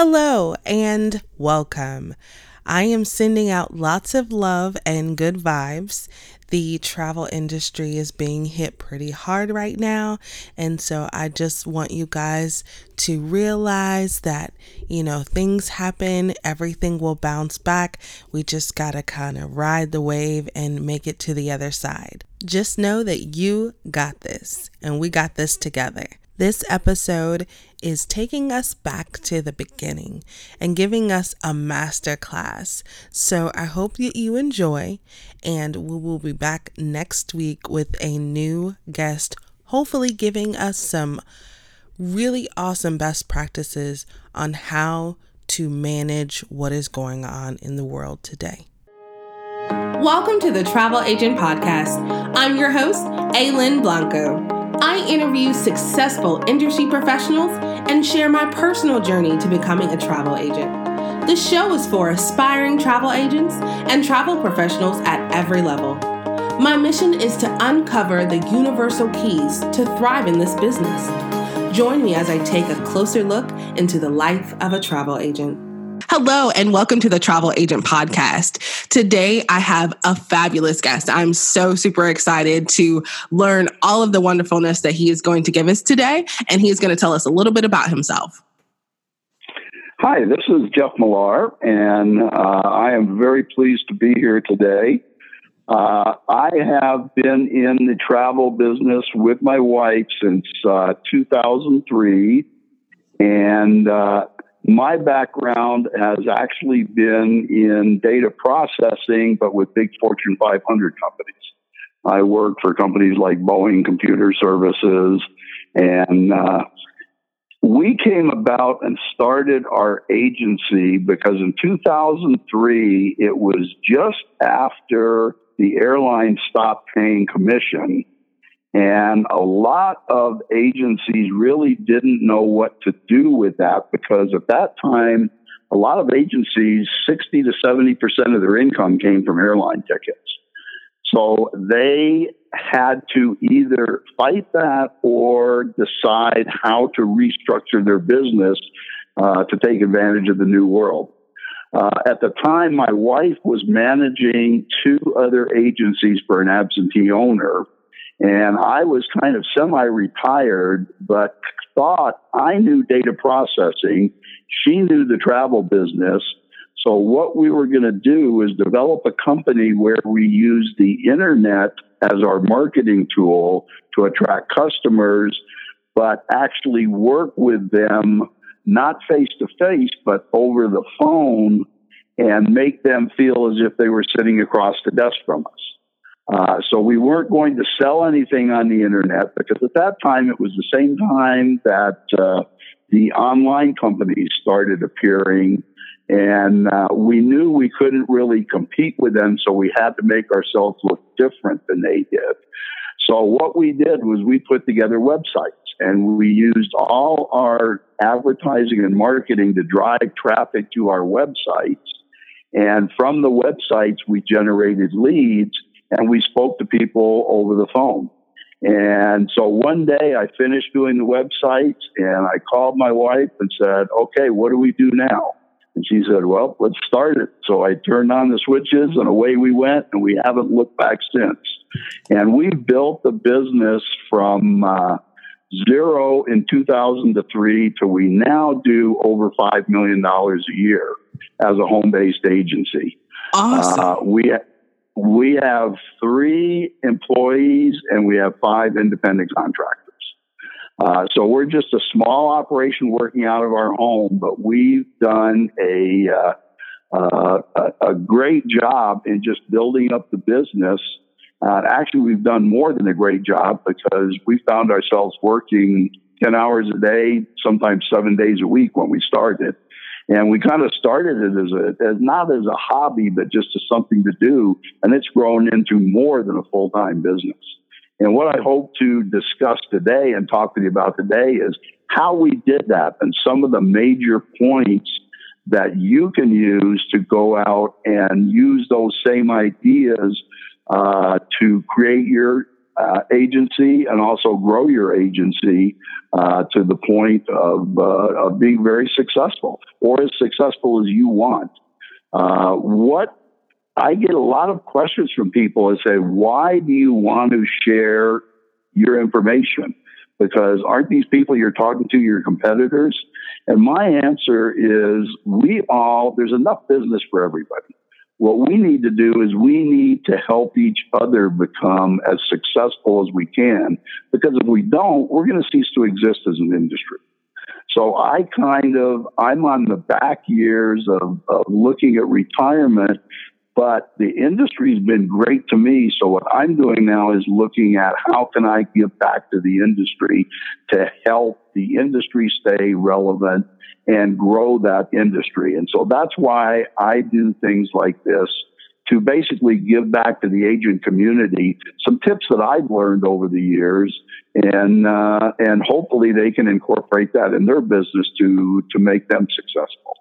Hello and welcome. I am sending out lots of love and good vibes. The travel industry is being hit pretty hard right now. And so I just want you guys to realize that, you know, things happen, everything will bounce back. We just got to kind of ride the wave and make it to the other side. Just know that you got this and we got this together. This episode is taking us back to the beginning and giving us a master class. So I hope that you enjoy, and we will be back next week with a new guest, hopefully, giving us some really awesome best practices on how to manage what is going on in the world today. Welcome to the Travel Agent Podcast. I'm your host, Aylin Blanco. I interview successful industry professionals and share my personal journey to becoming a travel agent. The show is for aspiring travel agents and travel professionals at every level. My mission is to uncover the universal keys to thrive in this business. Join me as I take a closer look into the life of a travel agent. Hello, and welcome to the Travel Agent Podcast. Today, I have a fabulous guest. I'm so super excited to learn all of the wonderfulness that he is going to give us today, and he is going to tell us a little bit about himself. Hi, this is Jeff Millar, and uh, I am very pleased to be here today. Uh, I have been in the travel business with my wife since uh, 2003, and uh, my background has actually been in data processing, but with big Fortune 500 companies. I worked for companies like Boeing Computer Services, and uh, we came about and started our agency because in 2003, it was just after the airline stopped paying commission and a lot of agencies really didn't know what to do with that because at that time, a lot of agencies, 60 to 70% of their income came from airline tickets. So they had to either fight that or decide how to restructure their business uh, to take advantage of the new world. Uh, at the time, my wife was managing two other agencies for an absentee owner. And I was kind of semi retired, but thought I knew data processing. She knew the travel business. So, what we were going to do was develop a company where we use the internet as our marketing tool to attract customers, but actually work with them not face to face, but over the phone and make them feel as if they were sitting across the desk from us. Uh, so we weren't going to sell anything on the internet because at that time it was the same time that uh, the online companies started appearing, and uh, we knew we couldn't really compete with them, so we had to make ourselves look different than they did. So what we did was we put together websites and we used all our advertising and marketing to drive traffic to our websites. And from the websites, we generated leads and we spoke to people over the phone. And so one day I finished doing the website and I called my wife and said, okay, what do we do now? And she said, well, let's start it. So I turned on the switches and away we went and we haven't looked back since. And we built the business from uh, zero in 2003 to we now do over $5 million a year as a home based agency. Awesome. Uh, we, we have three employees and we have five independent contractors. Uh, so we're just a small operation working out of our home, but we've done a, uh, uh, a, a great job in just building up the business. Uh, actually, we've done more than a great job because we found ourselves working 10 hours a day, sometimes seven days a week when we started. And we kind of started it as a, as not as a hobby, but just as something to do. And it's grown into more than a full time business. And what I hope to discuss today and talk to you about today is how we did that and some of the major points that you can use to go out and use those same ideas uh, to create your uh, agency and also grow your agency uh, to the point of, uh, of being very successful or as successful as you want. Uh, what I get a lot of questions from people and say, why do you want to share your information? Because aren't these people you're talking to your competitors? And my answer is we all, there's enough business for everybody. What we need to do is we need to help each other become as successful as we can. Because if we don't, we're going to cease to exist as an industry. So I kind of, I'm on the back years of, of looking at retirement but the industry's been great to me. So what I'm doing now is looking at how can I give back to the industry to help the industry stay relevant and grow that industry. And so that's why I do things like this to basically give back to the agent community some tips that I've learned over the years, and uh, and hopefully they can incorporate that in their business to to make them successful.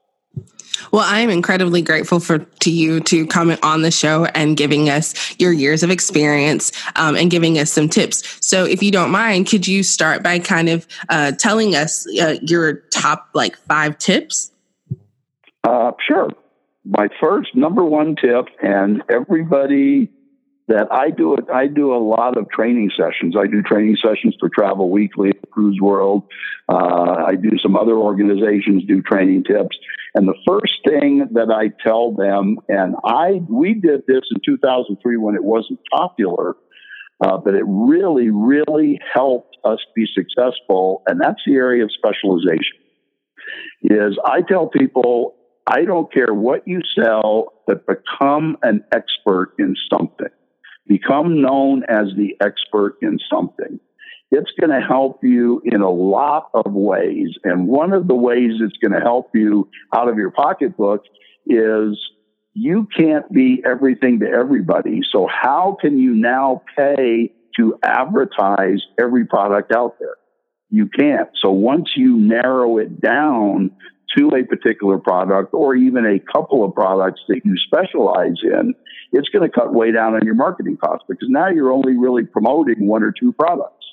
Well, I am incredibly grateful for to you to comment on the show and giving us your years of experience um, and giving us some tips. So, if you don't mind, could you start by kind of uh, telling us uh, your top like five tips? Uh, sure. My first number one tip, and everybody that I do it. I do a lot of training sessions. I do training sessions for Travel Weekly, Cruise World. Uh, I do some other organizations do training tips. And the first thing that I tell them, and I we did this in 2003 when it wasn't popular, uh, but it really, really helped us be successful. And that's the area of specialization. Is I tell people I don't care what you sell, but become an expert in something. Become known as the expert in something. It's going to help you in a lot of ways. And one of the ways it's going to help you out of your pocketbook is you can't be everything to everybody. So how can you now pay to advertise every product out there? You can't. So once you narrow it down to a particular product or even a couple of products that you specialize in, it's going to cut way down on your marketing costs because now you're only really promoting one or two products.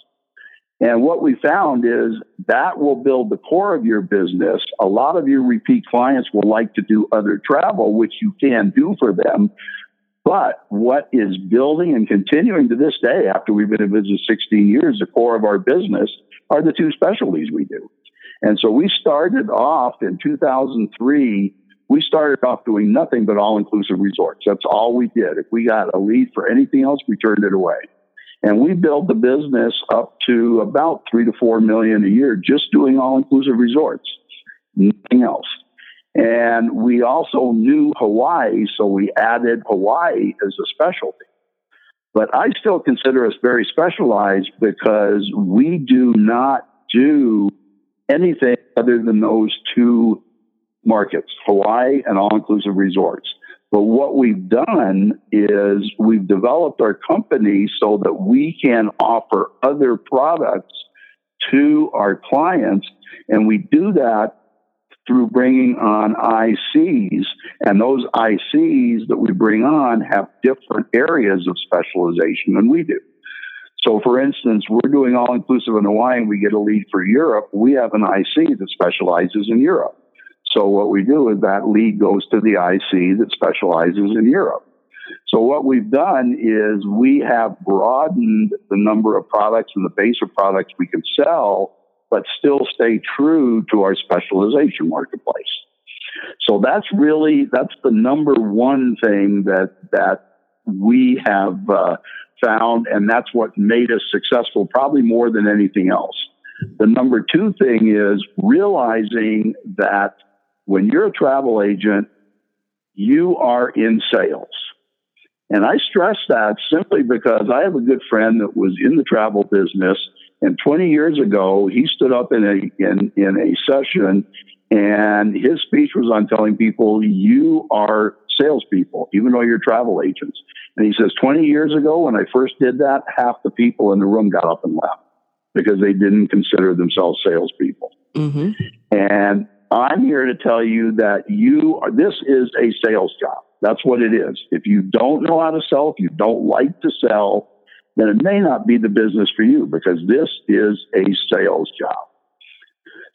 And what we found is that will build the core of your business. A lot of your repeat clients will like to do other travel, which you can do for them. But what is building and continuing to this day, after we've been in business 16 years, the core of our business are the two specialties we do. And so we started off in 2003 we started off doing nothing but all inclusive resorts. That's all we did. If we got a lead for anything else, we turned it away. And we built the business up to about three to four million a year just doing all inclusive resorts, nothing else. And we also knew Hawaii, so we added Hawaii as a specialty. But I still consider us very specialized because we do not do anything other than those two markets, Hawaii and all inclusive resorts. But what we've done is we've developed our company so that we can offer other products to our clients. And we do that through bringing on ICs. And those ICs that we bring on have different areas of specialization than we do. So, for instance, we're doing all inclusive in Hawaii and we get a lead for Europe. We have an IC that specializes in Europe. So what we do is that lead goes to the IC that specializes in Europe. So what we've done is we have broadened the number of products and the base of products we can sell, but still stay true to our specialization marketplace. So that's really that's the number one thing that that we have uh, found, and that's what made us successful, probably more than anything else. The number two thing is realizing that when you're a travel agent, you are in sales. And I stress that simply because I have a good friend that was in the travel business. And 20 years ago, he stood up in a, in, in a session and his speech was on telling people, you are salespeople, even though you're travel agents. And he says, 20 years ago, when I first did that, half the people in the room got up and left because they didn't consider themselves salespeople. Mm-hmm. And I'm here to tell you that you are, this is a sales job. That's what it is. If you don't know how to sell, if you don't like to sell, then it may not be the business for you because this is a sales job.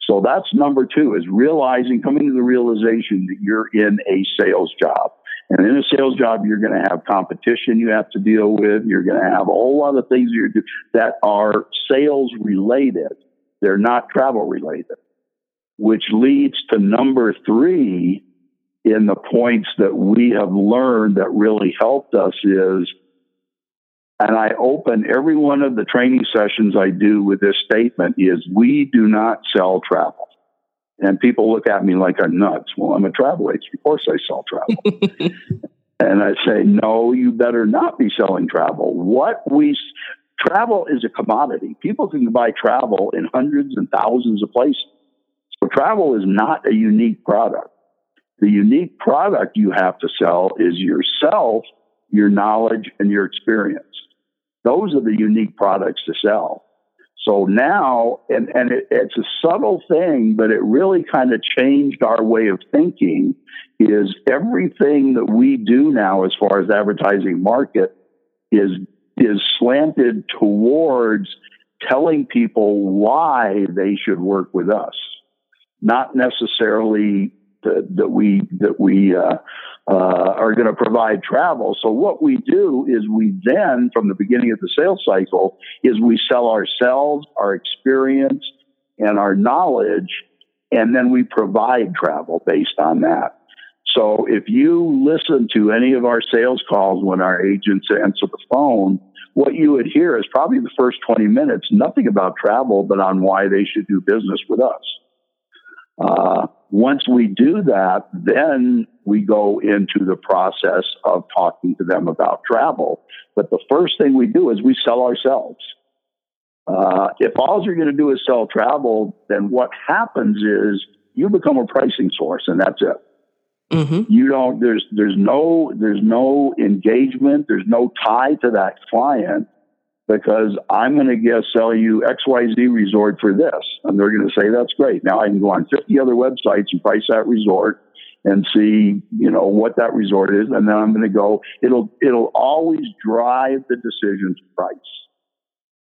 So that's number two is realizing, coming to the realization that you're in a sales job. And in a sales job, you're going to have competition you have to deal with. You're going to have a whole lot of things that are sales related. They're not travel related, which leads to number three in the points that we have learned that really helped us is, and I open every one of the training sessions I do with this statement is we do not sell travel. And people look at me like I'm nuts. Well, I'm a travel agent. Of course I sell travel. and I say, no, you better not be selling travel. What we, travel is a commodity. People can buy travel in hundreds and thousands of places. Travel is not a unique product. The unique product you have to sell is yourself, your knowledge, and your experience. Those are the unique products to sell. So now, and, and it, it's a subtle thing, but it really kind of changed our way of thinking is everything that we do now as far as advertising market is, is slanted towards telling people why they should work with us, not necessarily that, that we that we uh, uh, are going to provide travel. So what we do is we then, from the beginning of the sales cycle, is we sell ourselves, our experience, and our knowledge, and then we provide travel based on that. So if you listen to any of our sales calls when our agents answer the phone, what you would hear is probably the first 20 minutes, nothing about travel, but on why they should do business with us. Uh, once we do that, then we go into the process of talking to them about travel. But the first thing we do is we sell ourselves. Uh, if all you're going to do is sell travel, then what happens is you become a pricing source, and that's it. Mm-hmm. You don't. There's there's no there's no engagement. There's no tie to that client because I'm going to guess sell you XYZ resort for this. And they're going to say, that's great. Now I can go on 50 other websites and price that resort and see, you know, what that resort is. And then I'm going to go, it'll, it'll always drive the decision to price.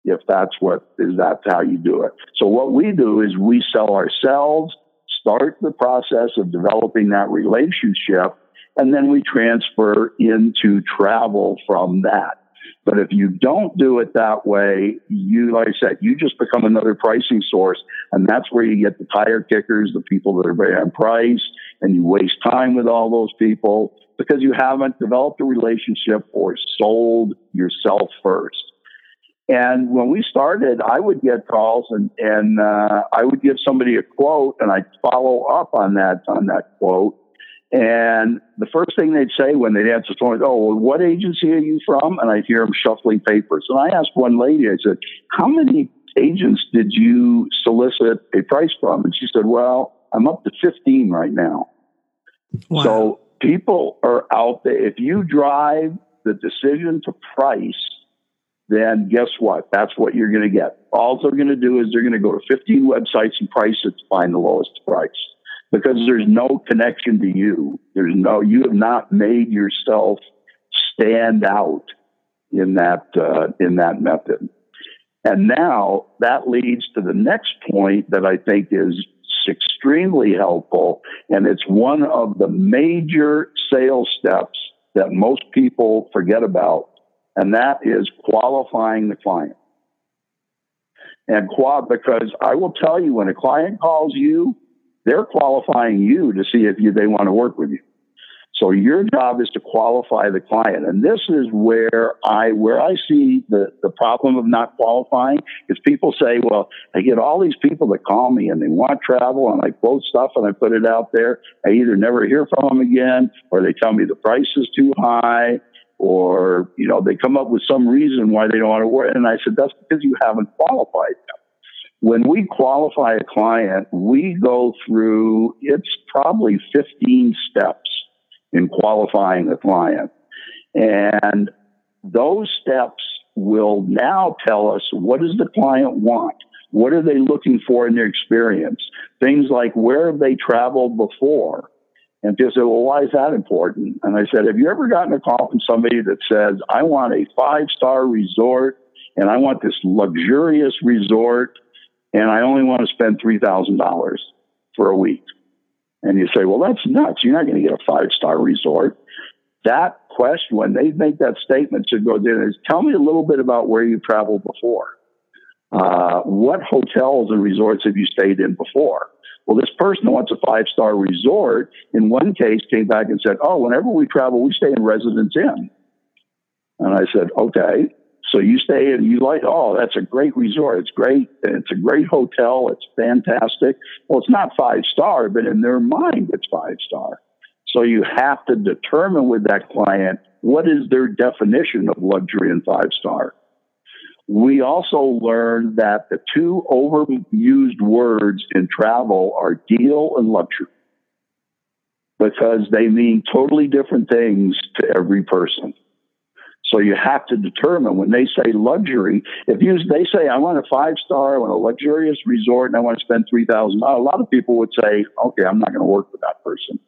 If that's what is, that's how you do it. So what we do is we sell ourselves, start the process of developing that relationship, and then we transfer into travel from that. But if you don't do it that way, you, like I said, you just become another pricing source. And that's where you get the tire kickers, the people that are very on price, and you waste time with all those people because you haven't developed a relationship or sold yourself first. And when we started, I would get calls and, and uh, I would give somebody a quote and I'd follow up on that on that quote and the first thing they'd say when they'd answer the phone is, Oh, well, what agency are you from? And I'd hear them shuffling papers. And I asked one lady, I said, How many agents did you solicit a price from? And she said, Well, I'm up to 15 right now. Wow. So people are out there. If you drive the decision to price, then guess what? That's what you're going to get. All they're going to do is they're going to go to 15 websites and price it to find the lowest price because there's no connection to you. There's no, you have not made yourself stand out in that, uh, in that method. And now that leads to the next point that I think is extremely helpful. And it's one of the major sales steps that most people forget about. And that is qualifying the client. And qual, because I will tell you when a client calls you, they're qualifying you to see if you, they want to work with you. So your job is to qualify the client. And this is where I, where I see the, the problem of not qualifying is people say, well, I get all these people that call me and they want travel and I quote stuff and I put it out there. I either never hear from them again or they tell me the price is too high or, you know, they come up with some reason why they don't want to work. And I said, that's because you haven't qualified them when we qualify a client, we go through, it's probably 15 steps in qualifying a client. And those steps will now tell us what does the client want? What are they looking for in their experience? Things like where have they traveled before? And people say, well, why is that important? And I said, have you ever gotten a call from somebody that says, I want a five star resort and I want this luxurious resort, and I only want to spend $3,000 for a week. And you say, well, that's nuts. You're not going to get a five star resort. That question, when they make that statement, should go there is tell me a little bit about where you traveled before. Uh, what hotels and resorts have you stayed in before? Well, this person wants a five star resort. In one case, came back and said, "Oh, whenever we travel, we stay in Residence Inn." And I said, "Okay." So you stay and you like, oh, that's a great resort. It's great. It's a great hotel. It's fantastic. Well, it's not five star, but in their mind, it's five star. So you have to determine with that client what is their definition of luxury and five star. We also learned that the two overused words in travel are deal and luxury because they mean totally different things to every person. So you have to determine when they say luxury, if you they say I want a five star, I want a luxurious resort, and I want to spend three thousand, a lot of people would say, okay, I'm not going to work with that person.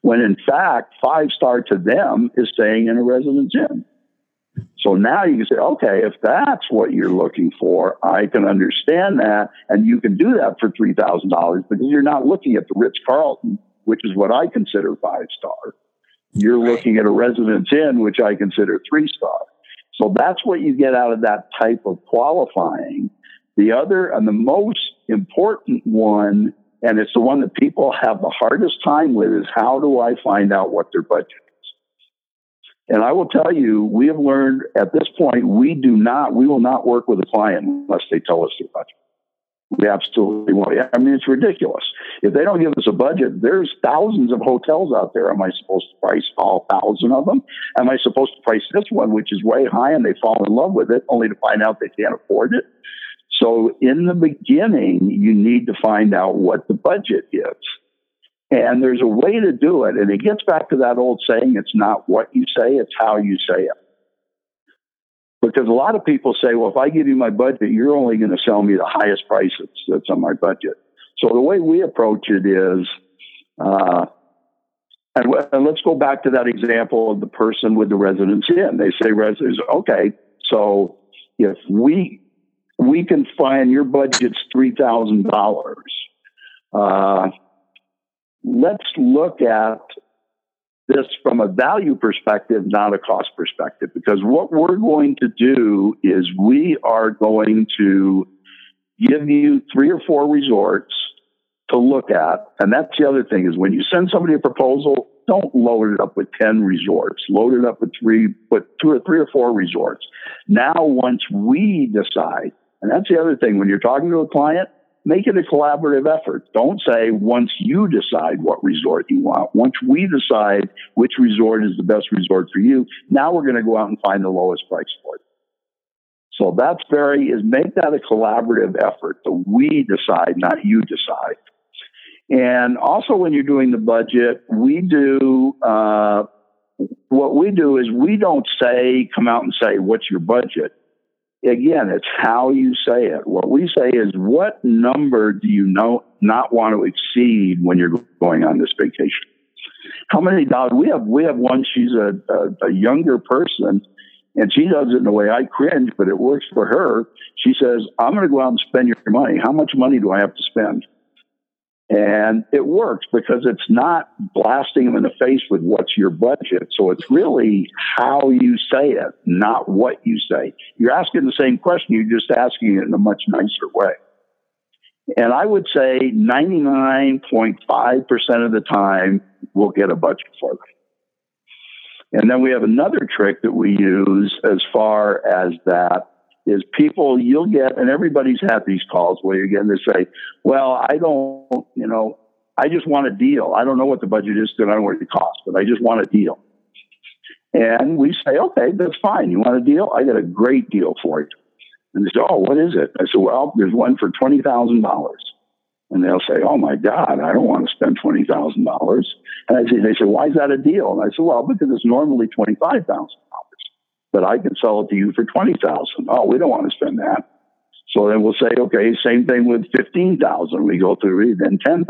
When in fact, five star to them is staying in a residence inn. So now you can say, okay, if that's what you're looking for, I can understand that. And you can do that for $3,000 because you're not looking at the Ritz Carlton, which is what I consider five star. You're right. looking at a residence inn, which I consider three star. So that's what you get out of that type of qualifying. The other and the most important one, and it's the one that people have the hardest time with, is how do I find out what their budget is? and I will tell you, we have learned at this point, we do not, we will not work with a client unless they tell us their budget. We absolutely won't. I mean, it's ridiculous. If they don't give us a budget, there's thousands of hotels out there. Am I supposed to price all thousand of them? Am I supposed to price this one, which is way high, and they fall in love with it, only to find out they can't afford it? So, in the beginning, you need to find out what the budget is. And there's a way to do it. And it gets back to that old saying it's not what you say, it's how you say it. Because a lot of people say, well, if I give you my budget, you're only going to sell me the highest price that's on my budget. So the way we approach it is, uh, and, and, let's go back to that example of the person with the residence inn. They say residence, okay, so if we we can find your budget's three thousand uh, dollars let's look at this from a value perspective, not a cost perspective, because what we're going to do is we are going to give you three or four resorts to look at. And that's the other thing is when you send somebody a proposal, don't load it up with 10 resorts. Load it up with three, put two or three or four resorts. Now, once we decide, and that's the other thing, when you're talking to a client, make it a collaborative effort. Don't say once you decide what resort you want. Once we decide which resort is the best resort for you, now we're going to go out and find the lowest price for it. So that's very is make that a collaborative effort. So we decide, not you decide. And also, when you're doing the budget, we do uh, what we do is we don't say come out and say what's your budget again, it's how you say it. What we say is, what number do you know not want to exceed when you're going on this vacation? How many dollars? We have we have one. She's a, a, a younger person, and she does it in a way I cringe, but it works for her. She says, "I'm going to go out and spend your money. How much money do I have to spend?" And it works because it's not blasting them in the face with what's your budget. So it's really how you say it, not what you say. You're asking the same question, you're just asking it in a much nicer way. And I would say 99.5% of the time, we'll get a budget for them. And then we have another trick that we use as far as that is people you'll get, and everybody's had these calls where you're getting to say, well, I don't, you know, I just want a deal. I don't know what the budget is, and I don't know what it costs, but I just want a deal. And we say, okay, that's fine. You want a deal? I got a great deal for you. And they say, oh, what is it? I said, well, there's one for $20,000. And they'll say, oh my God, I don't want to spend $20,000. And I say, they say, why is that a deal? And I said, well, because it's normally $25,000 but I can sell it to you for 20000 Oh, we don't want to spend that. So then we'll say, okay, same thing with 15000 We go through then 10000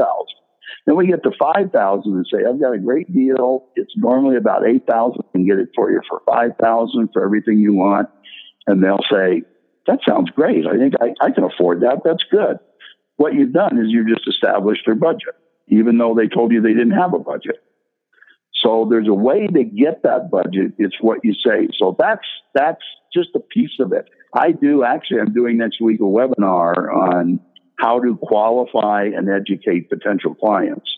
Then we get to 5000 and say, I've got a great deal. It's normally about 8000 I can get it for you for 5000 for everything you want. And they'll say, that sounds great. I think I, I can afford that. That's good. What you've done is you've just established their budget, even though they told you they didn't have a budget. So there's a way to get that budget. It's what you say. So that's that's just a piece of it. I do actually. I'm doing next week a webinar on how to qualify and educate potential clients.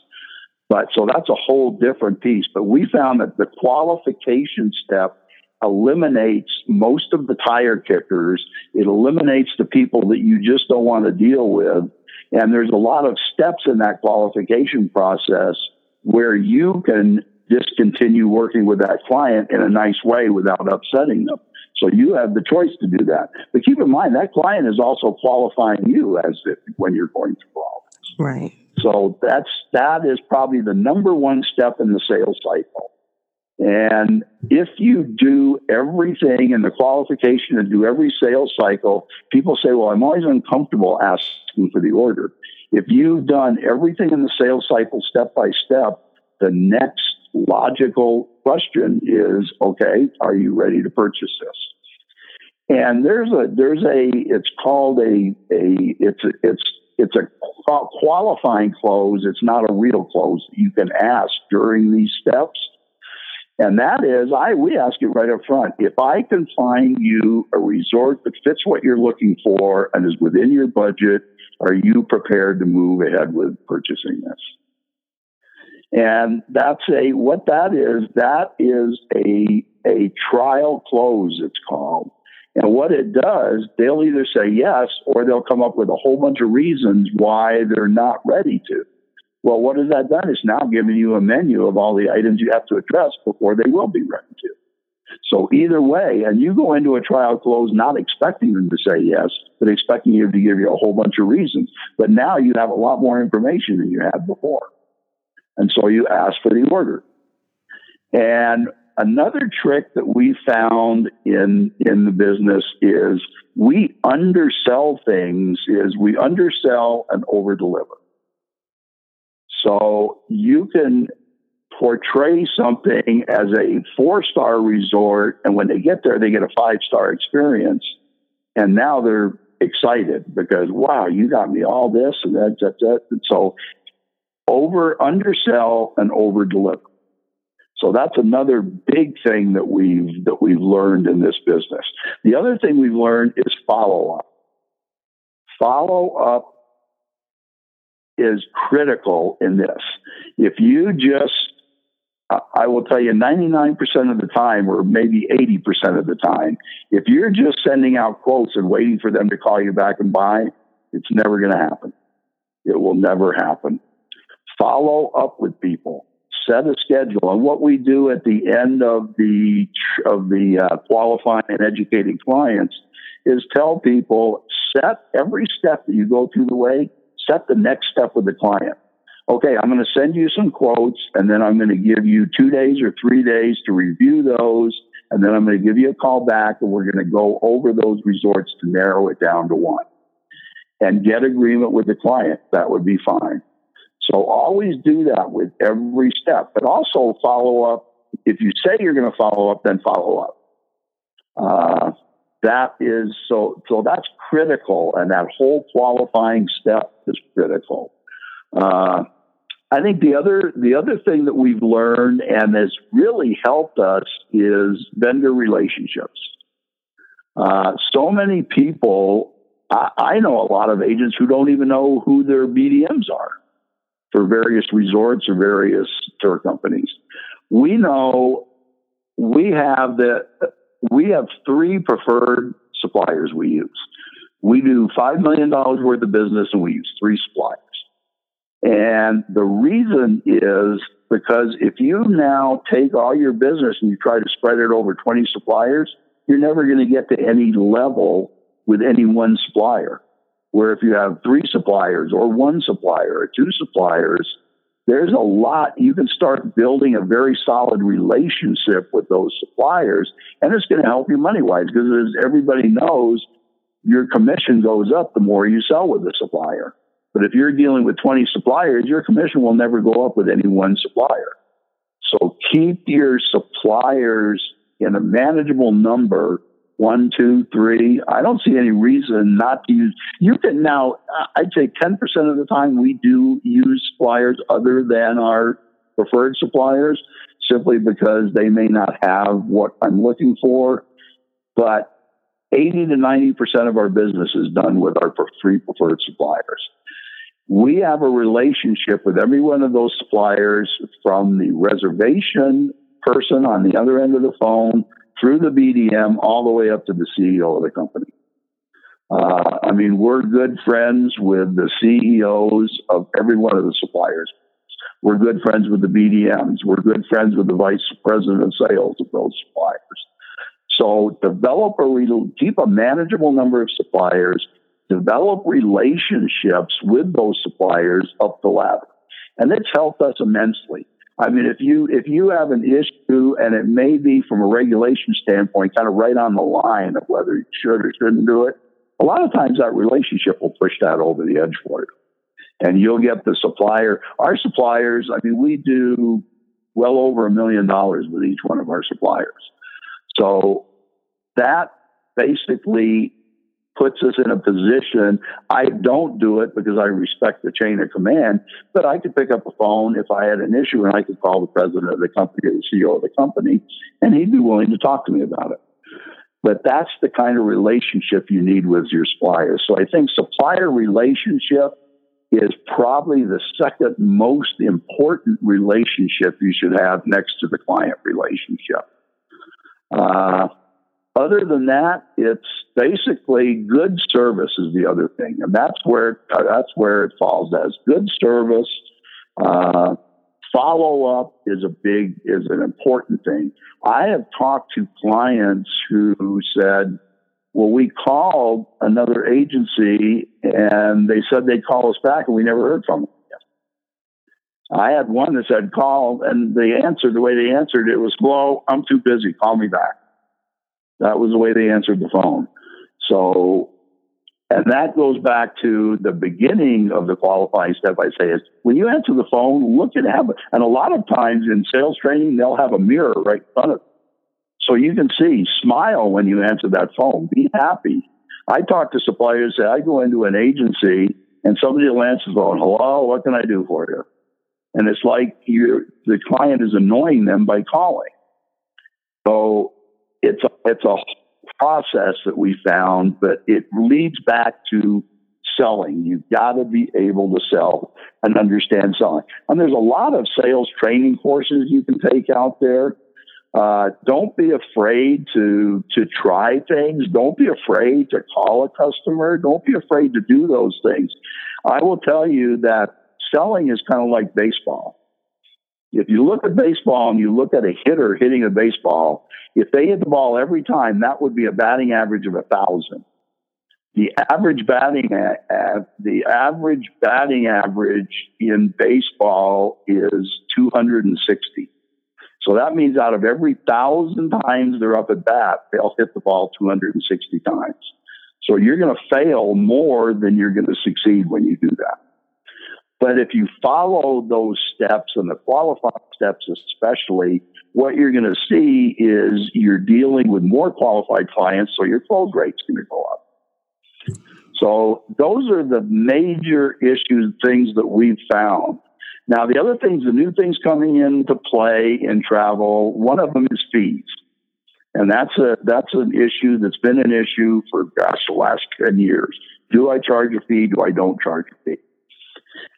But so that's a whole different piece. But we found that the qualification step eliminates most of the tire kickers. It eliminates the people that you just don't want to deal with. And there's a lot of steps in that qualification process where you can discontinue working with that client in a nice way without upsetting them. So you have the choice to do that. But keep in mind that client is also qualifying you as if, when you're going through all this. Right. So that's that is probably the number one step in the sales cycle. And if you do everything in the qualification and do every sales cycle, people say, well, I'm always uncomfortable asking for the order. If you've done everything in the sales cycle step by step, the next logical question is, okay, are you ready to purchase this? And there's a there's a it's called a a it's a, it's it's a qualifying close. It's not a real close you can ask during these steps. And that is, I we ask it right up front. If I can find you a resort that fits what you're looking for and is within your budget, are you prepared to move ahead with purchasing this? And that's a, what that is, that is a, a trial close, it's called. And what it does, they'll either say yes or they'll come up with a whole bunch of reasons why they're not ready to. Well, what has that done? It's now giving you a menu of all the items you have to address before they will be ready to. So either way, and you go into a trial close not expecting them to say yes, but expecting you to give you a whole bunch of reasons. But now you have a lot more information than you had before. And so you ask for the order. And another trick that we found in, in the business is we undersell things is we undersell and overdeliver. So you can portray something as a four star resort, and when they get there, they get a five star experience. And now they're excited because, wow, you got me all this and that, that, that. And so over undersell and over deliver. So that's another big thing that we've that we've learned in this business. The other thing we've learned is follow up. Follow up is critical in this. If you just I will tell you 99% of the time, or maybe 80% of the time, if you're just sending out quotes and waiting for them to call you back and buy, it's never going to happen. It will never happen follow up with people, set a schedule. And what we do at the end of the of the uh, qualifying and educating clients is tell people set every step that you go through the way, set the next step with the client. Okay, I'm going to send you some quotes, and then I'm going to give you two days or three days to review those, and then I'm going to give you a call back, and we're going to go over those resorts to narrow it down to one and get agreement with the client. That would be fine. So always do that with every step, but also follow up. If you say you're going to follow up, then follow up. Uh, that is so, so that's critical. And that whole qualifying step is critical. Uh, I think the other, the other thing that we've learned and has really helped us is vendor relationships. Uh, so many people, I, I know a lot of agents who don't even know who their BDMs are for various resorts or various tour companies. We know we have that we have three preferred suppliers we use. We do five million dollars worth of business and we use three suppliers. And the reason is because if you now take all your business and you try to spread it over 20 suppliers, you're never going to get to any level with any one supplier where if you have three suppliers or one supplier or two suppliers, there's a lot you can start building a very solid relationship with those suppliers and it's going to help you money wise because as everybody knows your commission goes up the more you sell with the supplier. But if you're dealing with 20 suppliers your commission will never go up with any one supplier. So keep your suppliers in a manageable number one, two, three. I don't see any reason not to use. You can now, I'd say 10% of the time we do use suppliers other than our preferred suppliers simply because they may not have what I'm looking for. But 80 to 90% of our business is done with our three preferred suppliers. We have a relationship with every one of those suppliers from the reservation person on the other end of the phone through the BDM all the way up to the CEO of the company. Uh, I mean, we're good friends with the CEOs of every one of the suppliers. We're good friends with the BDMs. We're good friends with the vice president of sales of those suppliers. So develop a keep a manageable number of suppliers, develop relationships with those suppliers up the ladder. And it's helped us immensely. I mean, if you if you have an issue and it may be from a regulation standpoint, kind of right on the line of whether you should or shouldn't do it, a lot of times that relationship will push that over the edge for you. And you'll get the supplier. Our suppliers, I mean, we do well over a million dollars with each one of our suppliers. So that basically puts us in a position. I don't do it because I respect the chain of command, but I could pick up a phone if I had an issue and I could call the president of the company or the CEO of the company, and he'd be willing to talk to me about it. But that's the kind of relationship you need with your suppliers. So I think supplier relationship is probably the second most important relationship you should have next to the client relationship. Uh, other than that, it's basically good service is the other thing, and that's where that's where it falls as good service. Uh, follow up is a big is an important thing. I have talked to clients who said, "Well, we called another agency and they said they'd call us back, and we never heard from them." I had one that said, "Call," and they answered the way they answered it was, "Well, I'm too busy. Call me back." That was the way they answered the phone. So, and that goes back to the beginning of the qualifying step. I say is when you answer the phone, look at have, and a lot of times in sales training, they'll have a mirror right in front of you. So you can see, smile when you answer that phone. Be happy. I talk to suppliers. Say I go into an agency and somebody will answer the phone. Hello, what can I do for you? And it's like the client is annoying them by calling. So it's it's a process that we found, but it leads back to selling. You've got to be able to sell and understand selling. And there's a lot of sales training courses you can take out there. Uh, don't be afraid to to try things. Don't be afraid to call a customer. Don't be afraid to do those things. I will tell you that selling is kind of like baseball. If you look at baseball and you look at a hitter hitting a baseball, if they hit the ball every time, that would be a batting average of a thousand. The average batting uh, the average batting average in baseball is 260. So that means out of every thousand times they're up at bat, they'll hit the ball 260 times. So you're going to fail more than you're going to succeed when you do that. But if you follow those steps and the qualifying steps, especially, what you're going to see is you're dealing with more qualified clients, so your close rate's going to go up. So those are the major issues, things that we've found. Now, the other things, the new things coming into play in travel, one of them is fees. And that's a that's an issue that's been an issue for gosh the last ten years. Do I charge a fee? Do I don't charge a fee?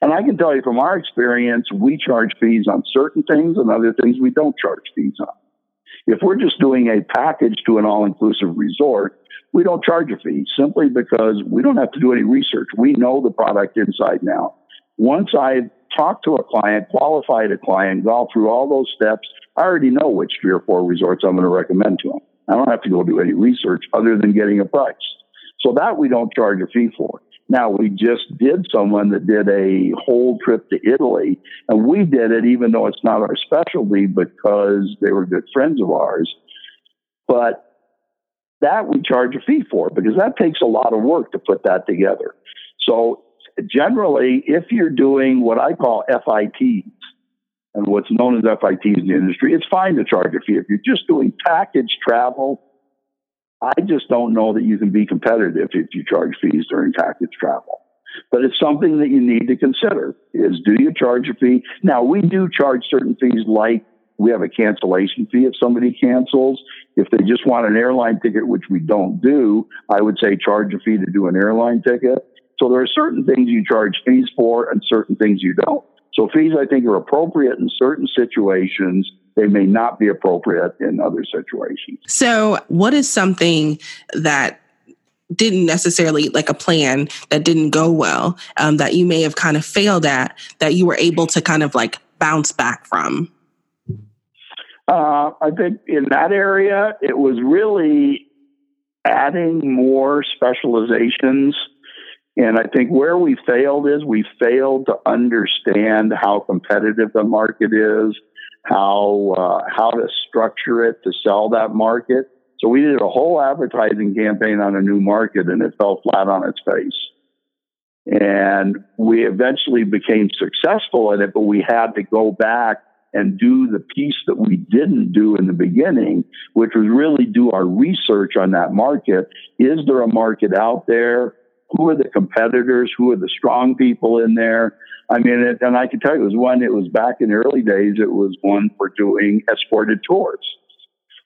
And I can tell you from our experience, we charge fees on certain things and other things we don't charge fees on. If we're just doing a package to an all inclusive resort, we don't charge a fee simply because we don't have to do any research. We know the product inside now. Once I talk to a client, qualified a client, go through all those steps, I already know which three or four resorts I'm going to recommend to them. I don't have to go do any research other than getting a price. So that we don't charge a fee for. Now, we just did someone that did a whole trip to Italy, and we did it even though it's not our specialty because they were good friends of ours. But that we charge a fee for because that takes a lot of work to put that together. So, generally, if you're doing what I call FITs, and what's known as FITs in the industry, it's fine to charge a fee. If you're just doing package travel, I just don't know that you can be competitive if you charge fees during package travel. But it's something that you need to consider is do you charge a fee? Now we do charge certain fees like we have a cancellation fee if somebody cancels. If they just want an airline ticket, which we don't do, I would say charge a fee to do an airline ticket. So there are certain things you charge fees for and certain things you don't. So fees, I think, are appropriate in certain situations. They may not be appropriate in other situations. So, what is something that didn't necessarily like a plan that didn't go well um, that you may have kind of failed at that you were able to kind of like bounce back from? Uh, I think in that area, it was really adding more specializations. And I think where we failed is we failed to understand how competitive the market is, how uh, how to structure it to sell that market. So we did a whole advertising campaign on a new market, and it fell flat on its face. And we eventually became successful in it, but we had to go back and do the piece that we didn't do in the beginning, which was really do our research on that market. Is there a market out there? Who are the competitors? Who are the strong people in there? I mean, it, and I can tell you, it was one, it was back in the early days, it was one for doing escorted tours.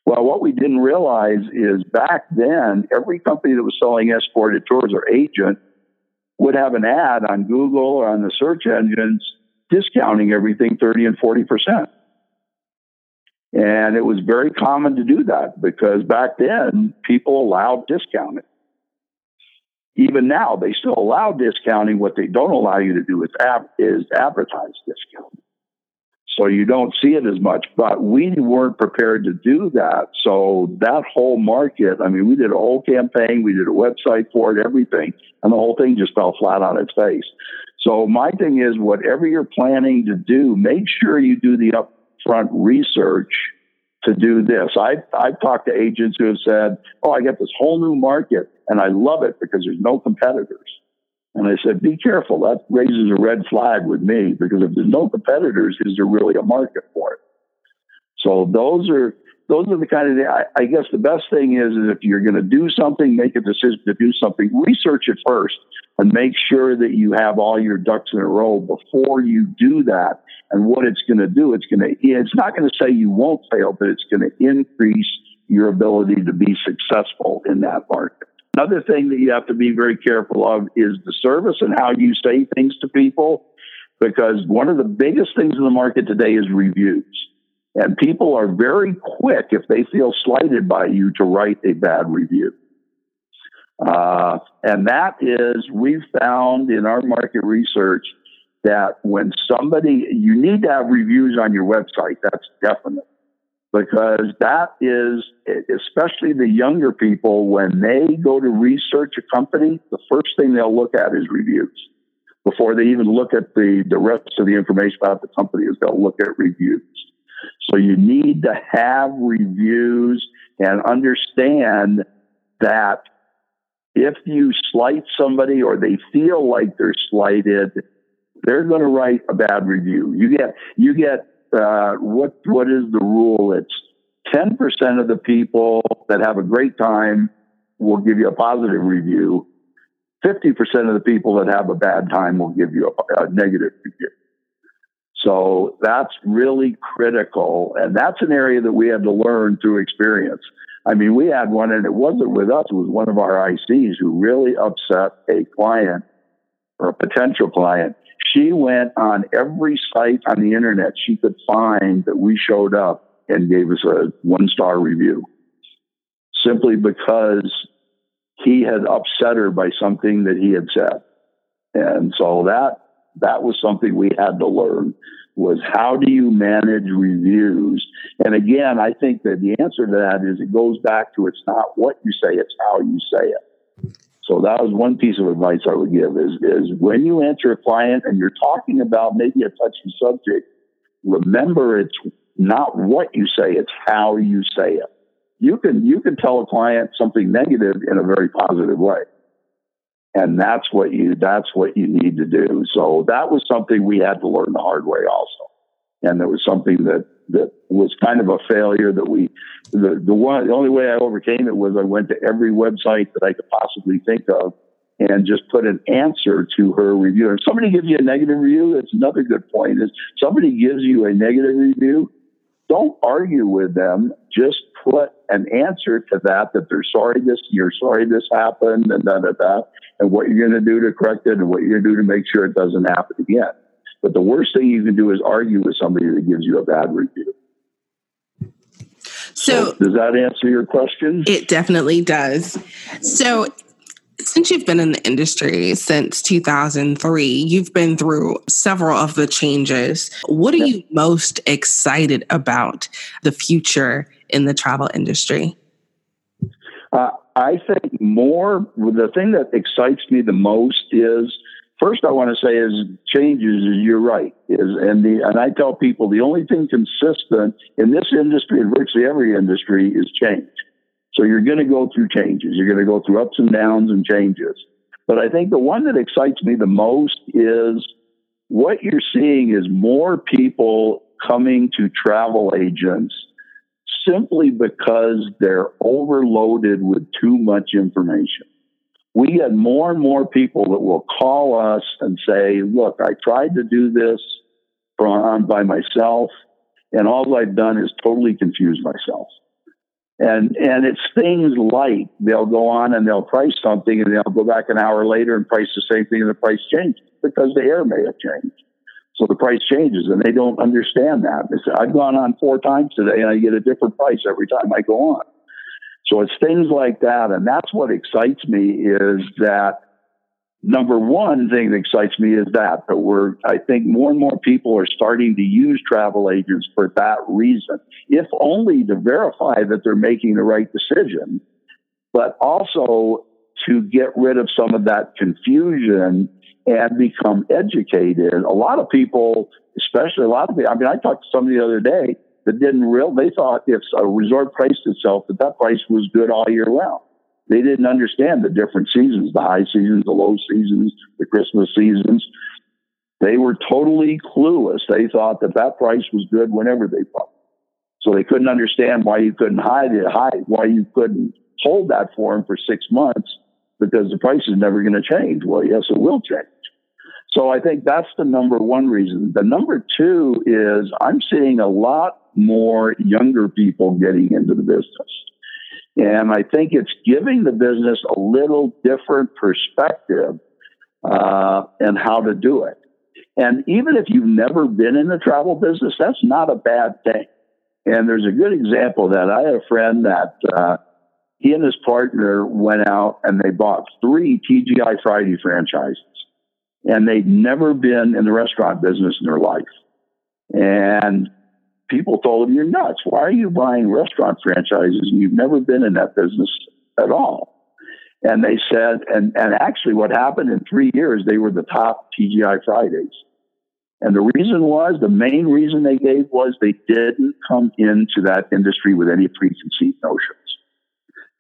Well, what we didn't realize is back then, every company that was selling escorted tours or agent would have an ad on Google or on the search engines discounting everything 30 and 40%. And it was very common to do that because back then people allowed discounting. Even now, they still allow discounting. What they don't allow you to do is, is advertise discounting. So you don't see it as much, but we weren't prepared to do that. So that whole market, I mean, we did a whole campaign, we did a website for it, everything, and the whole thing just fell flat on its face. So my thing is, whatever you're planning to do, make sure you do the upfront research to do this. I've, I've talked to agents who have said, Oh, I get this whole new market and I love it because there's no competitors. And I said, be careful. That raises a red flag with me because if there's no competitors, is there really a market for it? So those are those are the kind of I, I guess the best thing is, is if you're going to do something, make a decision to do something. Research it first and make sure that you have all your ducks in a row before you do that. And what it's going to do, it's going to it's not going to say you won't fail, but it's going to increase your ability to be successful in that market. Another thing that you have to be very careful of is the service and how you say things to people, because one of the biggest things in the market today is reviews. And people are very quick if they feel slighted by you to write a bad review. Uh, and that is, we've found in our market research that when somebody, you need to have reviews on your website, that's definite. Because that is, especially the younger people, when they go to research a company, the first thing they'll look at is reviews. Before they even look at the, the rest of the information about the company, is they'll look at reviews. So you need to have reviews and understand that if you slight somebody or they feel like they're slighted, they're going to write a bad review. You get you get uh, what what is the rule? It's ten percent of the people that have a great time will give you a positive review. Fifty percent of the people that have a bad time will give you a, a negative review. So that's really critical. And that's an area that we had to learn through experience. I mean, we had one, and it wasn't with us, it was one of our ICs who really upset a client or a potential client. She went on every site on the internet she could find that we showed up and gave us a one star review simply because he had upset her by something that he had said. And so that that was something we had to learn was how do you manage reviews? And again, I think that the answer to that is it goes back to it's not what you say, it's how you say it. So that was one piece of advice I would give is, is when you answer a client and you're talking about maybe a touchy subject, remember it's not what you say, it's how you say it. You can, you can tell a client something negative in a very positive way and that's what you that's what you need to do so that was something we had to learn the hard way also and it was something that that was kind of a failure that we the the one the only way I overcame it was I went to every website that I could possibly think of and just put an answer to her review. If somebody gives you a negative review, that's another good point. Is somebody gives you a negative review, don't argue with them. Just put an answer to that that they're sorry this you're sorry this happened and da da da and what you're going to do to correct it and what you're going to do to make sure it doesn't happen again. But the worst thing you can do is argue with somebody that gives you a bad review. So, so does that answer your question? It definitely does. So since you've been in the industry since 2003, you've been through several of the changes. What are you most excited about the future in the travel industry? Uh, I think more, the thing that excites me the most is first I want to say is changes you're right is and the and I tell people the only thing consistent in this industry and virtually every industry is change. So you're going to go through changes. You're going to go through ups and downs and changes. But I think the one that excites me the most is what you're seeing is more people coming to travel agents simply because they're overloaded with too much information. We get more and more people that will call us and say, look, I tried to do this from, by myself, and all I've done is totally confuse myself. And and it's things like they'll go on and they'll price something and they'll go back an hour later and price the same thing and the price changes because the air may have changed. So the price changes and they don't understand that. I've gone on four times today and I get a different price every time I go on. So it's things like that. And that's what excites me is that number one thing that excites me is that that we're i think more and more people are starting to use travel agents for that reason if only to verify that they're making the right decision but also to get rid of some of that confusion and become educated a lot of people especially a lot of people i mean i talked to somebody the other day that didn't real they thought if a resort priced itself that that price was good all year round they didn't understand the different seasons, the high seasons, the low seasons, the Christmas seasons. They were totally clueless. They thought that that price was good whenever they bought. So they couldn't understand why you couldn't hide it, hide, why you couldn't hold that for them for six months because the price is never going to change. Well, yes, it will change. So I think that's the number one reason. The number two is I'm seeing a lot more younger people getting into the business. And I think it's giving the business a little different perspective uh, and how to do it. And even if you've never been in the travel business, that's not a bad thing. And there's a good example of that. I had a friend that uh, he and his partner went out and they bought three TGI Friday franchises. And they'd never been in the restaurant business in their life. And people told him, You're nuts. Why are you buying restaurant franchises and you've never been in that business at all? And they said, and, and actually, what happened in three years, they were the top TGI Fridays. And the reason was, the main reason they gave was they didn't come into that industry with any preconceived notions.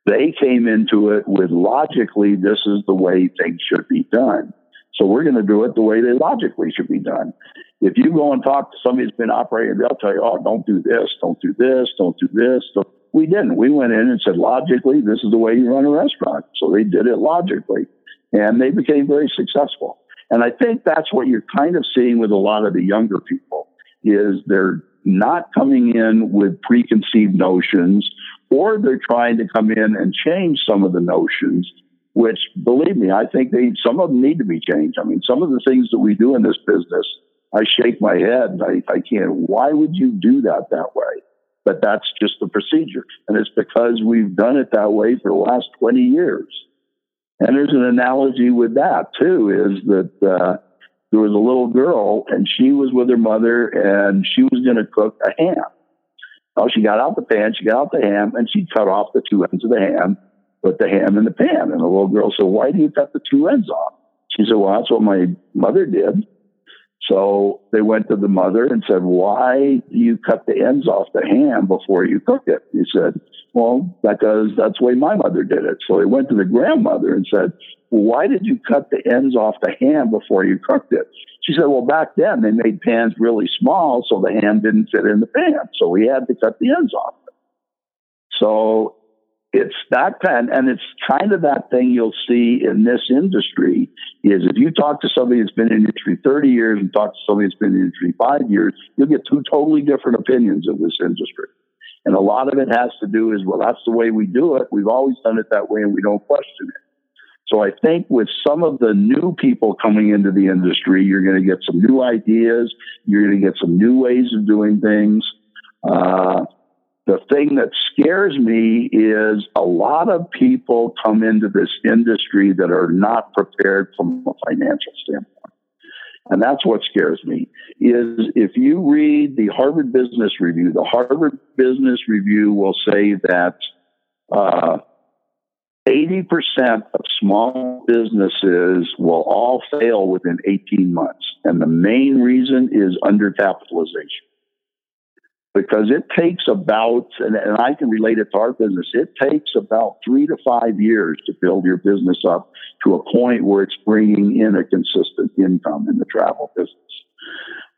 They came into it with logically, this is the way things should be done. So we're going to do it the way they logically should be done. If you go and talk to somebody who's been operating, they'll tell you, oh, don't do this, don't do this, don't do this. So we didn't. We went in and said, logically, this is the way you run a restaurant. So they did it logically, and they became very successful. And I think that's what you're kind of seeing with a lot of the younger people is they're not coming in with preconceived notions or they're trying to come in and change some of the notions which believe me, I think they some of them need to be changed. I mean, some of the things that we do in this business, I shake my head. I, I can't. Why would you do that that way? But that's just the procedure, and it's because we've done it that way for the last twenty years. And there's an analogy with that too. Is that uh, there was a little girl, and she was with her mother, and she was going to cook a ham. Oh, she got out the pan, she got out the ham, and she cut off the two ends of the ham put the ham in the pan. And the little girl said, Why do you cut the two ends off? She said, Well, that's what my mother did. So they went to the mother and said, Why do you cut the ends off the ham before you cook it? He said, Well, because that's the way my mother did it. So they went to the grandmother and said, Well, why did you cut the ends off the ham before you cooked it? She said, Well, back then they made pans really small, so the ham didn't fit in the pan. So we had to cut the ends off. So it's that kind, and it's kind of that thing you'll see in this industry is if you talk to somebody that's been in the industry 30 years and talk to somebody that's been in the industry five years, you'll get two totally different opinions of this industry. And a lot of it has to do is, well, that's the way we do it. We've always done it that way and we don't question it. So I think with some of the new people coming into the industry, you're going to get some new ideas. You're going to get some new ways of doing things. Uh, the thing that scares me is a lot of people come into this industry that are not prepared from a financial standpoint. And that's what scares me is if you read the Harvard Business Review, the Harvard Business Review will say that uh, 80% of small businesses will all fail within 18 months. And the main reason is undercapitalization because it takes about, and, and, I can relate it to our business, it takes about three to five years to build your business up to a point where it's bringing in a consistent income in the travel business.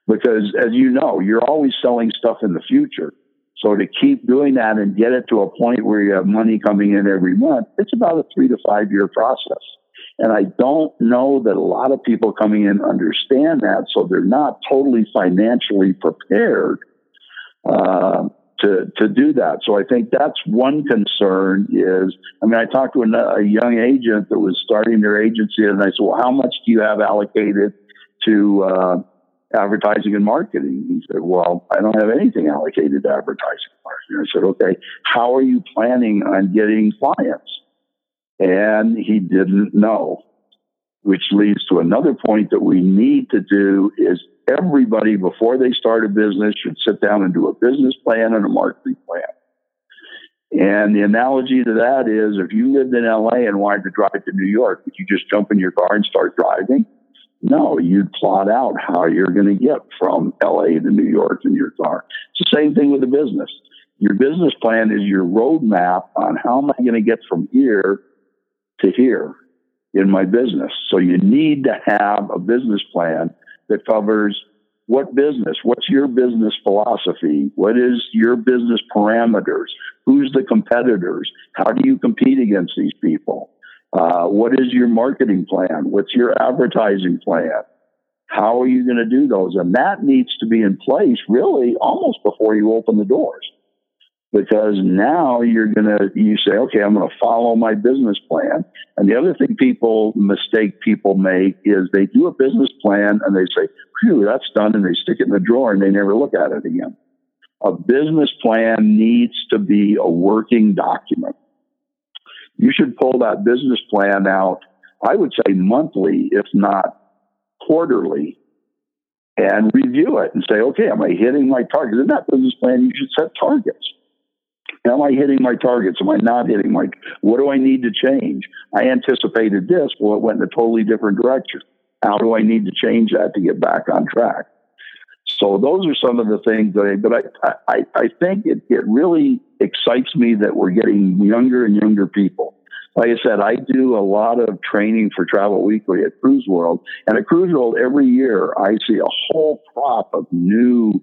Because as you know, you're always selling stuff in the future. So to keep doing that and get it to a point where you have money coming in every month, it's about a three to five year process. And I don't know that a lot of people coming in understand that. So they're not totally financially prepared uh, to to do that. So I think that's one concern. Is I mean, I talked to a, a, young agent that was starting their agency, and I said, "Well, how much do you have allocated to uh, advertising and marketing?" He said, "Well, I don't have anything allocated to advertising and marketing." I said, "Okay, how are you planning on getting clients?" And he didn't know, which leads to another point that we need to do is everybody before they start a business should sit down and do a business plan and a marketing plan. And the analogy to that is if you lived in LA and wanted to drive to New York, would you just jump in your car and start driving? No, you'd plot out how you're going to get from LA to New York in your car. It's the same thing with a business. Your business plan is your roadmap on how am I going to get from here to here in my business. So you need to have a business plan that covers what business, what's your business philosophy, what is your business parameters, who's the competitors, how do you compete against these people, uh, what is your marketing plan, what's your advertising plan, how are you going to do those, and that needs to be in place really almost before you open the doors because now you're going to you say okay i'm going to follow my business plan. And the other thing people mistake people make is they do a business plan and they say phew that's done and they stick it in the drawer and they never look at it again. A business plan needs to be a working document. You should pull that business plan out i would say monthly if not quarterly and review it and say okay am i hitting my targets in that business plan you should set targets Am I hitting my targets? Am I not hitting my? What do I need to change? I anticipated this. Well, it went in a totally different direction. How do I need to change that to get back on track? So those are some of the things that I, but I, I, I think it, it really excites me that we're getting younger and younger people. Like I said, I do a lot of training for Travel Weekly at Cruise World. And at Cruise World, every year I see a whole crop of new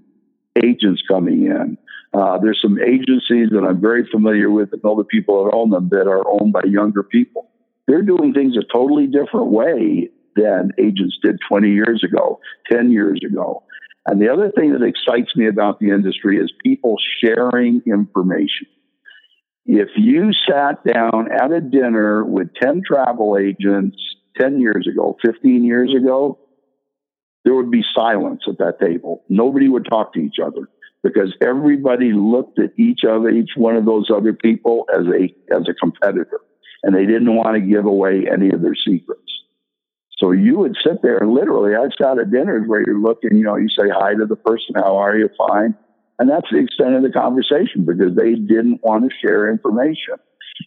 agents coming in uh, there's some agencies that I'm very familiar with and know the people that own them that are owned by younger people. They're doing things a totally different way than agents did 20 years ago, 10 years ago. And the other thing that excites me about the industry is people sharing information. If you sat down at a dinner with 10 travel agents 10 years ago, 15 years ago, there would be silence at that table. Nobody would talk to each other because everybody looked at each of each one of those other people as a as a competitor, and they didn't want to give away any of their secrets. So you would sit there and literally, I've sat at dinners where you're looking, you know, you say hi to the person, how are you? Fine. And that's the extent of the conversation because they didn't want to share information.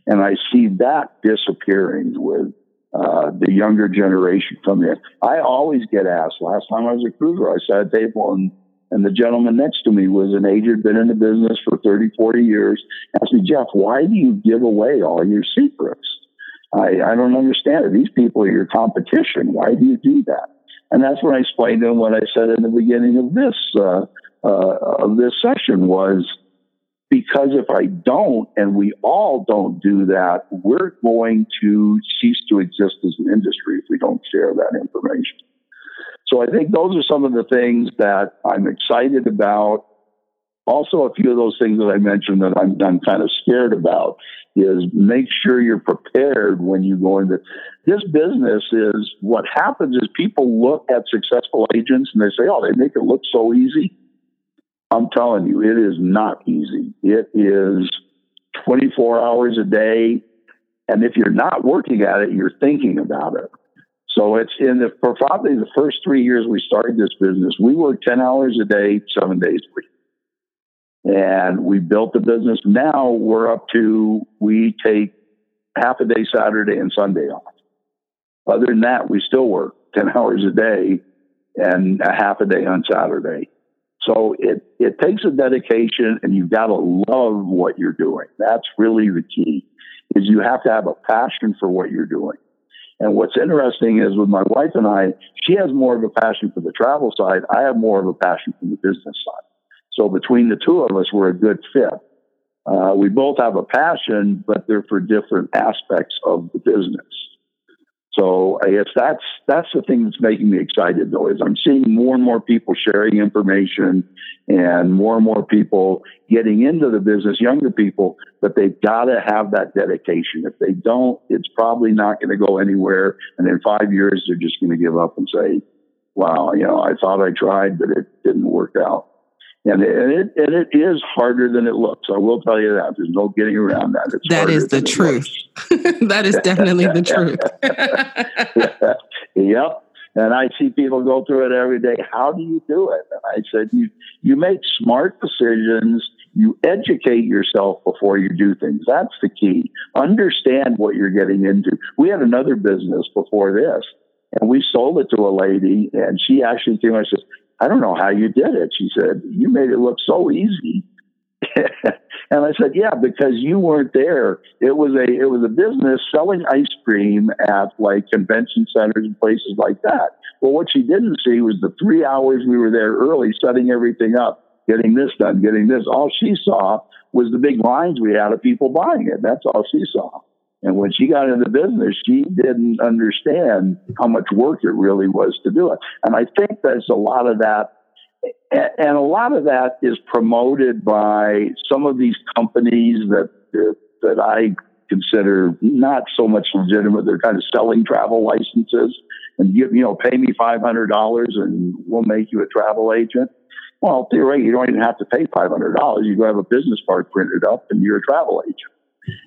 And I see that disappearing with uh, the younger generation come in. I always get asked. Last time I was a cruiser, I sat at a table and and the gentleman next to me was an agent, been in the business for 30, 40 years. Asked me, Jeff, why do you give away all your secrets? I, I don't understand it. These people are your competition. Why do you do that? And that's when I explained to him what I said in the beginning of this uh, uh, of this session was because if I don't, and we all don't do that, we're going to cease to exist as an industry if we don't share that information. So I think those are some of the things that I'm excited about. Also, a few of those things that I mentioned that I'm, I'm kind of scared about is make sure you're prepared when you go into this business. Is what happens is people look at successful agents and they say, "Oh, they make it look so easy." I'm telling you, it is not easy. It is 24 hours a day. And if you're not working at it, you're thinking about it. So it's in the, for probably the first three years we started this business, we worked 10 hours a day, seven days a week. And we built the business. Now we're up to, we take half a day Saturday and Sunday off. Other than that, we still work 10 hours a day and a half a day on Saturday. So it, it takes a dedication and you've got to love what you're doing. That's really the key is you have to have a passion for what you're doing. And what's interesting is with my wife and I, she has more of a passion for the travel side. I have more of a passion for the business side. So between the two of us, we're a good fit. Uh, we both have a passion, but they're for different aspects of the business. So I guess that's that's the thing that's making me excited though is I'm seeing more and more people sharing information and more and more people getting into the business, younger people, but they've got to have that dedication. If they don't, it's probably not going to go anywhere. And in five years, they're just going to give up and say, wow, you know, I thought I tried, but it didn't work out. And it, and it, and it is harder than it looks. I will tell you that. There's no getting around that. It's that is the truth. that is definitely the truth. yep. And I see people go through it every day. How do you do it? And I said, you, you make smart decisions. You educate yourself before you do things. That's the key. Understand what you're getting into. We had another business before this, and we sold it to a lady, and she actually came and says, I don't know how you did it. She said, You made it look so easy. and I said, Yeah, because you weren't there. It was a it was a business selling ice cream at like convention centers and places like that. Well, what she didn't see was the three hours we were there early setting everything up, getting this done, getting this. All she saw was the big lines we had of people buying it. That's all she saw. And when she got into business, she didn't understand how much work it really was to do it. And I think there's a lot of that. And a lot of that is promoted by some of these companies that, that I consider not so much legitimate. They're kind of selling travel licenses and give, you know, pay me $500 and we'll make you a travel agent. Well, theoretically, you don't even have to pay $500. You go have a business card printed up and you're a travel agent.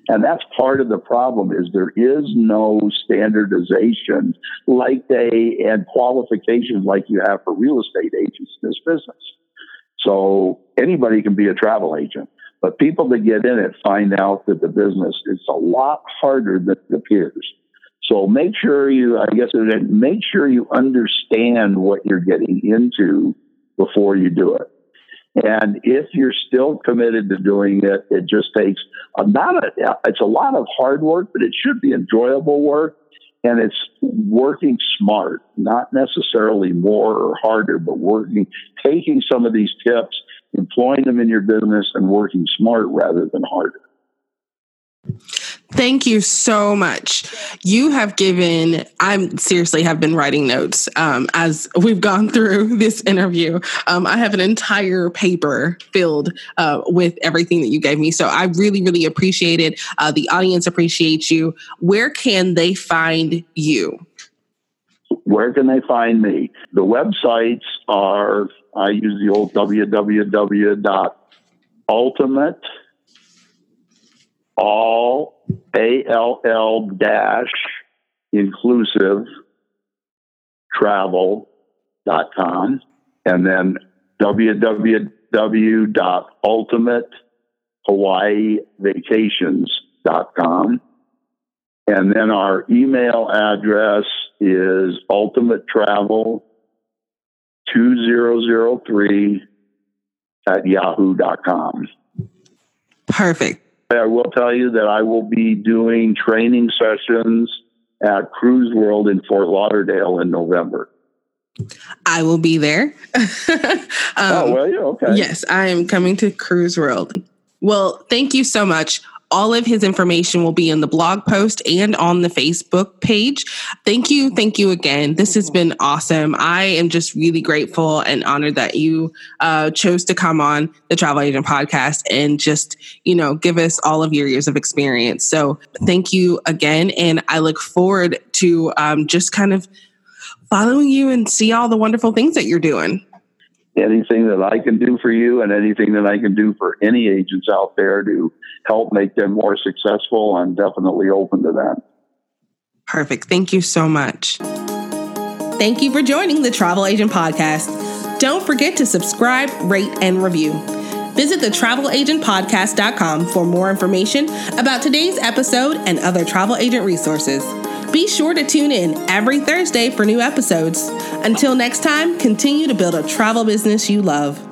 And that's part of the problem is there is no standardization like they and qualifications like you have for real estate agents in this business. So anybody can be a travel agent, but people that get in it find out that the business is a lot harder than it appears. So make sure you, I guess, make sure you understand what you're getting into before you do it. And if you're still committed to doing it, it just takes a, not a, it's a lot of hard work, but it should be enjoyable work. And it's working smart, not necessarily more or harder, but working, taking some of these tips, employing them in your business and working smart rather than harder. Thank you so much. You have given, I'm seriously have been writing notes um, as we've gone through this interview. Um, I have an entire paper filled uh, with everything that you gave me. So I really, really appreciate it. Uh, the audience appreciates you. Where can they find you? Where can they find me? The websites are, I use the old www.ultimate all ALL dash inclusive travel.com and then www.ultimatehawaiivacations.com And then our email address is ultimate travel 2003 at yahoo.com. Perfect. I will tell you that I will be doing training sessions at Cruise World in Fort Lauderdale in November. I will be there. um, oh, well, yeah, okay. Yes, I am coming to Cruise World. Well, thank you so much all of his information will be in the blog post and on the Facebook page. Thank you. Thank you again. This has been awesome. I am just really grateful and honored that you uh, chose to come on the Travel Agent podcast and just, you know, give us all of your years of experience. So thank you again. And I look forward to um, just kind of following you and see all the wonderful things that you're doing anything that I can do for you and anything that I can do for any agents out there to help make them more successful, I'm definitely open to that. Perfect. Thank you so much. Thank you for joining the Travel Agent Podcast. Don't forget to subscribe, rate, and review. Visit the travelagentpodcast.com for more information about today's episode and other travel agent resources. Be sure to tune in every Thursday for new episodes. Until next time, continue to build a travel business you love.